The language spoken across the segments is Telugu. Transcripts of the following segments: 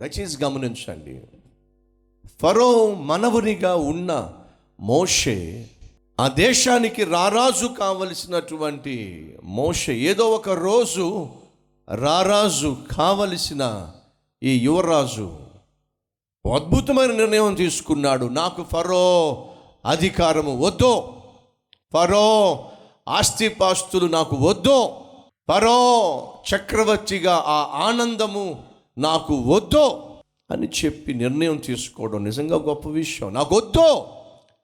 దయచేసి గమనించండి. ఫరో మనవునిగా ఉన్న మోషే ఆ దేశానికి రారాజు కావలసినటువంటి మోషే ఏదో ఒక రోజు రారాజు కావలసిన ఈ యువరాజు అద్భుతమైన నిర్ణయం తీసుకున్నాడు. నాకు ఫరో అధికారము వద్దు. ఫరో ఆస్తిపాస్తులు నాకు వద్దు. ఫరో చక్రవర్తిగా ఆ ఆనందము నాకు వద్దు అని చెప్పి నిర్ణయం తీసుకోవడం నిజంగా గొప్ప విషయం. నాకు వద్దు.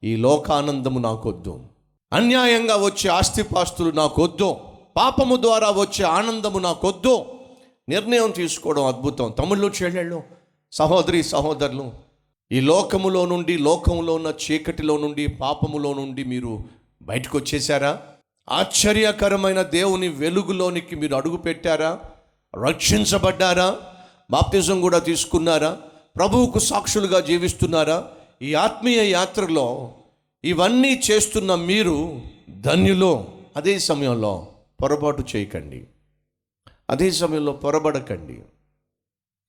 ఈ లోకానందము నాకు వద్దు అన్యాయంగా వచ్చే ఆస్తిపాస్తులు నాకు వద్దు పాపము ద్వారా వచ్చే ఆనందము నాకు వద్దు నిర్ణయం తీసుకోవడం అద్భుతం. తమిళ్ళు చెల్లెళ్ళు సహోదరి సహోదరులు ఈ లోకములో నుండి లోకములో ఉన్న చీకటిలో నుండి పాపములో నుండి మీరు బయటకు వచ్చేసారా ఆశ్చర్యకరమైన దేవుని వెలుగులోనికి మీరు అడుగు పెట్టారా రక్షించబడ్డారా? బాప్తిజం కూడా తీసుకున్నారా? ప్రభువుకు సాక్షులుగా జీవిస్తున్నారా? ఈ ఆత్మీయ యాత్రలో ఇవన్నీ చేస్తున్న మీరు ధన్యులో. అదే సమయంలో పొరపాటు చేయకండి. అదే సమయంలో పొరబడకండి.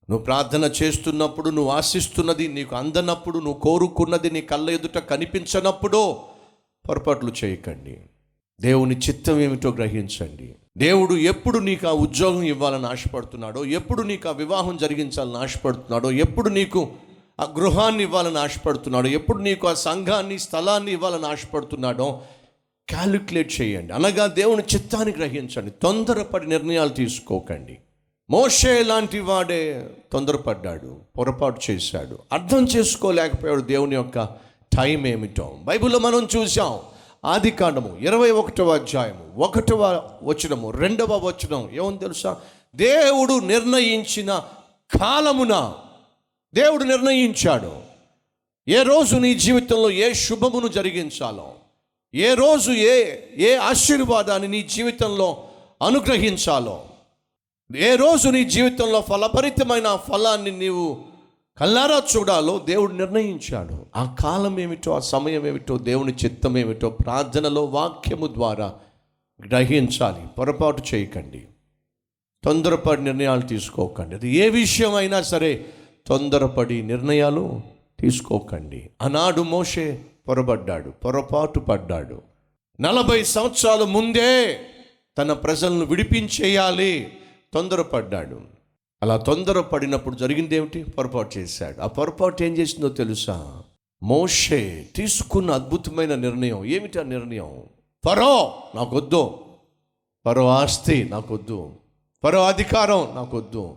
నువ్వు ప్రార్థన చేస్తున్నప్పుడు నువ్వు ఆశిస్తున్నది నీకు అందనప్పుడు నువ్వు కోరుకున్నది నీ కళ్ళ ఎదుట కనిపించనప్పుడు పొరపాట్లు చేయకండి. దేవుని చిత్తం ఏమిటో గ్రహించండి. దేవుడు ఎప్పుడు నీకు ఆ ఉద్యోగం ఇవ్వాలని ఆశపడుతున్నాడో ఎప్పుడు నీకు ఆ వివాహం జరిగించాలని ఆశపడుతున్నాడో ఎప్పుడు నీకు ఆ గృహాన్ని ఇవ్వాలని ఆశపడుతున్నాడో ఎప్పుడు నీకు ఆ సంఘాన్ని స్థలాన్ని ఇవ్వాలని ఆశపడుతున్నాడో క్యాలిక్యులేట్ చేయండి. అనగా దేవుని చిత్తాన్ని గ్రహించండి. తొందరపడి నిర్ణయాలు తీసుకోకండి. మోషే లాంటి వాడే తొందరపడ్డాడు పొరపాటు చేశాడు. అర్థం చేసుకోలేకపోయాడు దేవుని యొక్క టైం ఏమిటో. బైబిల్లో మనం చూసాం ఆది కాండము ఇరవై ఒకటవ అధ్యాయము ఒకటవ వచనము రెండవ వచనం ఏమని తెలుసా? దేవుడు నిర్ణయించిన కాలమున దేవుడు నిర్ణయించాడు. ఏ రోజు నీ జీవితంలో ఏ శుభమును జరిగించాలో ఏ రోజు ఏ ఏ ఆశీర్వాదాన్ని నీ జీవితంలో అనుగ్రహించాలో ఏ రోజు నీ జీవితంలో ఫలభరితమైన ఫలాన్ని నీవు కల్లారా చూడాలో దేవుడు నిర్ణయించాడు. ఆ కాలం ఏమిటో ఆ సమయం ఏమిటో దేవుని చిత్తం ఏమిటో ప్రార్థనలో వాక్యము ద్వారా గ్రహించాలి. పొరపాటు చేయకండి. తొందరపడి నిర్ణయాలు తీసుకోకండి. అది ఏ విషయమైనా సరే తొందరపడి నిర్ణయాలు తీసుకోకండి. ఆనాడు మోషే పొరబడ్డాడు పొరపాటు పడ్డాడు. నలభై సంవత్సరాల ముందే తన ప్రజలను విడిపించేయాలి తొందరపడ్డాడు. అలా తొందరపడినప్పుడు జరిగింది ఏమిటి పొరపాటు చేశాడు. ఆ పొరపాటు ఏం చేసిందో తెలుసా? మోషే తీసుకున్న అద్భుతమైన నిర్ణయం. ఏమిటి ఆ నిర్ణయం? పరో నాకొద్దు. పరో ఆస్తి నాకొద్దు. పరో అధికారం నాకొద్దు.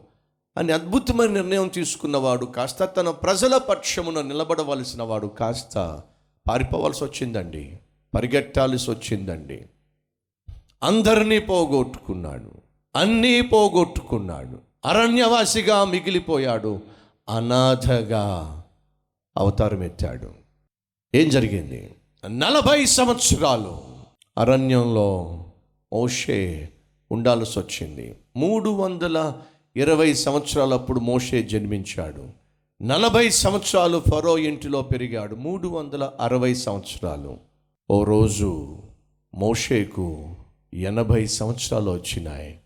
అని అద్భుతమైన నిర్ణయం తీసుకున్నవాడు కాస్త తన ప్రజల పక్షమున నిలబడవలసిన వాడు కాస్త పారిపోవాల్సి వచ్చిందండి. పరిగెట్టాల్సి వచ్చిందండి. అందరినీ పోగొట్టుకున్నాడు. అన్నీ పోగొట్టుకున్నాడు. అరణ్యవాసిగా మిగిలిపోయాడు. అనాథగా అవతారం ఎత్తాడు. ఏం జరిగింది? నలభై సంవత్సరాలు అరణ్యంలో మోషే ఉండాల్సి వచ్చింది. మూడు వందల ఇరవై సంవత్సరాలప్పుడు మోషే జన్మించాడు. నలభై సంవత్సరాలు ఫరో ఇంటిలో పెరిగాడు. మూడు వందల అరవై సంవత్సరాలు. ఓ రోజు మోషేకు ఎనభై సంవత్సరాలు వచ్చినాయి.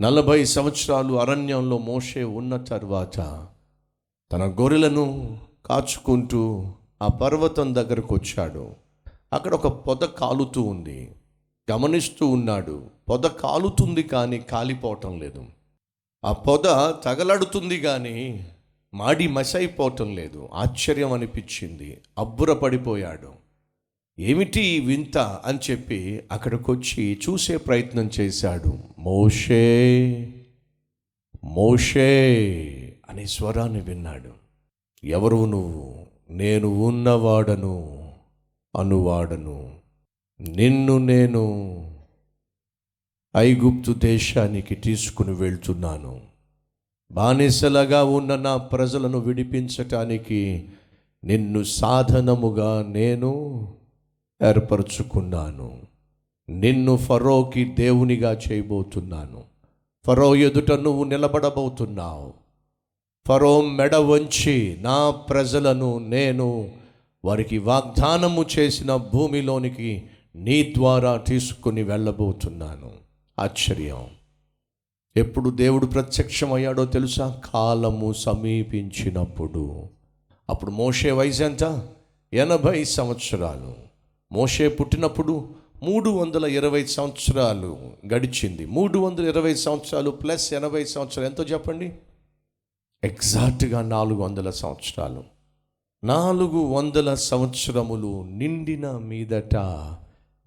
నలభై సంవత్సరాలు అరణ్యంలో మోషే ఉన్న తర్వాత తన గొర్రెలను కాచుకుంటూ ఆ పర్వతం దగ్గరకు వచ్చాడు. అక్కడ ఒక పొద కాలుతూ ఉంది. గమనిస్తూ ఉన్నాడు. పొద కాలుతుంది కానీ కాలిపోవటం లేదు. ఆ పొద తగలడుతుంది కానీ మాడి మసైపోవటం లేదు. ఆశ్చర్యం అనిపించింది. అబ్బురపడిపోయాడు. ఏమిటి వింత అని చెప్పి అక్కడికి వచ్చి చూసే ప్రయత్నం చేశాడు. మోషే మోషే అనే స్వరాన్ని విన్నాడు. ఎవరు నువ్వు? నేను ఉన్నవాడను అనువాడను. నిన్ను నేను ఐగుప్తు దేశానికి తీసుకుని వెళ్తున్నాను. బానిసలుగా ఉన్న నా ప్రజలను విడిపించటానికి నిన్ను సాధనముగా నేను ఏర్పరచుకున్నాను. నిన్ను ఫరోకి దేవునిగా చేయబోతున్నాను. ఫరో ఎదుట నువ్వు నిలబడబోతున్నావు. ఫరో మెడ వంచి నా ప్రజలను నేను వారికి వాగ్దానము చేసిన భూమిలోనికి నీ ద్వారా తీసుకుని వెళ్ళబోతున్నాను. ఆశ్చర్యం. ఎప్పుడు దేవుడు ప్రత్యక్షమయ్యాడో తెలుసా? కాలము సమీపించినప్పుడు. అప్పుడు మోషే వయసు ఎంత? ఎనభై సంవత్సరాలు. మోషే పుట్టినప్పుడు మూడు వందల ఇరవై సంవత్సరాలు గడిచింది. మూడు వందల ఇరవై సంవత్సరాలు ప్లస్ ఎనభై సంవత్సరాలు. ఎంతో చెప్పండి? ఎగ్జాక్ట్గా నాలుగు వందల సంవత్సరాలు. నాలుగు వందల సంవత్సరములు నిండిన మీదట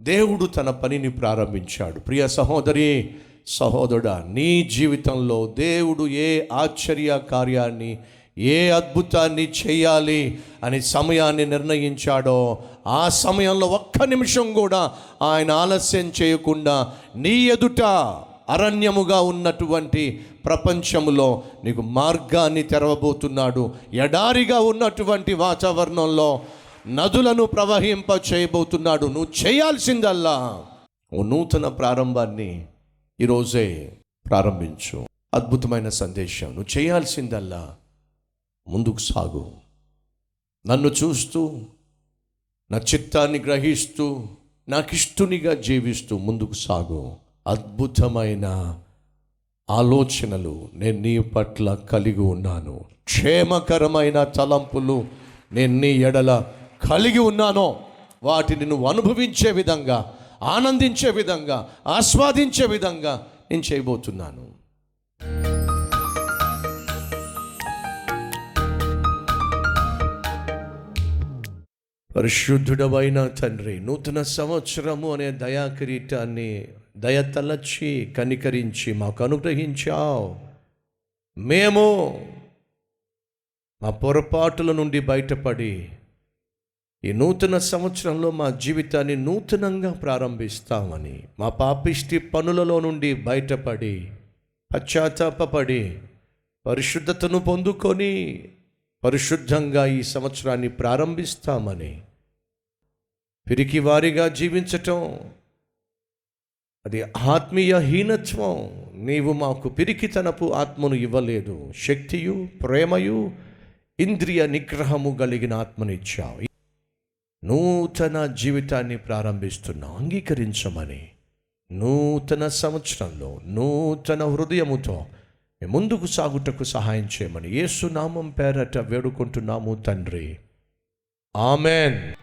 దేవుడు తన పనిని ప్రారంభించాడు. ప్రియ సహోదరి సహోదరుడా నీ జీవితంలో దేవుడు ఏ ఆశ్చర్య కార్యాన్ని ఏ అద్భుతాన్ని చేయాలి అని సమయాన్ని నిర్ణయించాడో ఆ సమయంలో ఒక్క నిమిషం కూడా ఆయన ఆలస్యం చేయకుండా నీ ఎదుట అరణ్యముగా ఉన్నటువంటి ప్రపంచములో నీకు మార్గాన్ని తెరవబోతున్నాడు. ఎడారిగా ఉన్నటువంటి వాతావరణంలో నదులను ప్రవహింప చేయబోతున్నాడు. నువ్వు చేయాల్సిందల్లా. ఓ నూతన ప్రారంభాన్ని ఈరోజే ప్రారంభించు. అద్భుతమైన సందేశం. నువ్వు చేయాల్సిందల్లా. ముందుకు సాగు. నన్ను చూస్తూ నా చిత్తాన్ని గ్రహిస్తూ నాకిష్టునిగా జీవిస్తూ ముందుకు సాగు. అద్భుతమైన ఆలోచనలు నేను నీ పట్ల కలిగి ఉన్నాను. క్షేమకరమైన తలంపులు నేను నీ ఎడల కలిగి ఉన్నానో. వాటిని నువ్వు అనుభవించే విధంగా ఆనందించే విధంగా ఆస్వాదించే విధంగా నేను చేయబోతున్నాను. పరిశుద్ధుడవైన తండ్రి నూతన సంవత్సరము అనే దయా కిరీటాన్ని దయ తలచి కనికరించి మాకు అనుగ్రహించావు. మేము మా పొరపాటుల నుండి బయటపడి ఈ నూతన సంవత్సరంలో మా జీవితాన్ని నూతనంగా ప్రారంభిస్తామని మా పాపిష్టి పనులలో నుండి బయటపడి పశ్చాత్తాపడి పరిశుద్ధతను పొందుకొని పరిశుద్ధంగా ఈ సంవత్సరాన్ని ప్రారంభిస్తామని పిరికి వారిగా జీవించటం అది ఆత్మీయ హీనత్వం నీవు మాకు పిరికితనపు ఆత్మను ఇవ్వలేదు. శక్తియు ప్రేమయు ఇంద్రియ నిగ్రహము కలిగిన ఆత్మనిచ్చావు. నూతన జీవితాన్ని ప్రారంభిస్తున్నావు అంగీకరించమని నూతన సంవత్సరంలో నూతన హృదయముతో ముందుకు సాగుటకు సహాయం చేయమని ఏసునామం నామం పేరట వేడుకుంటున్నాము తండ్రి. ఆమెన్.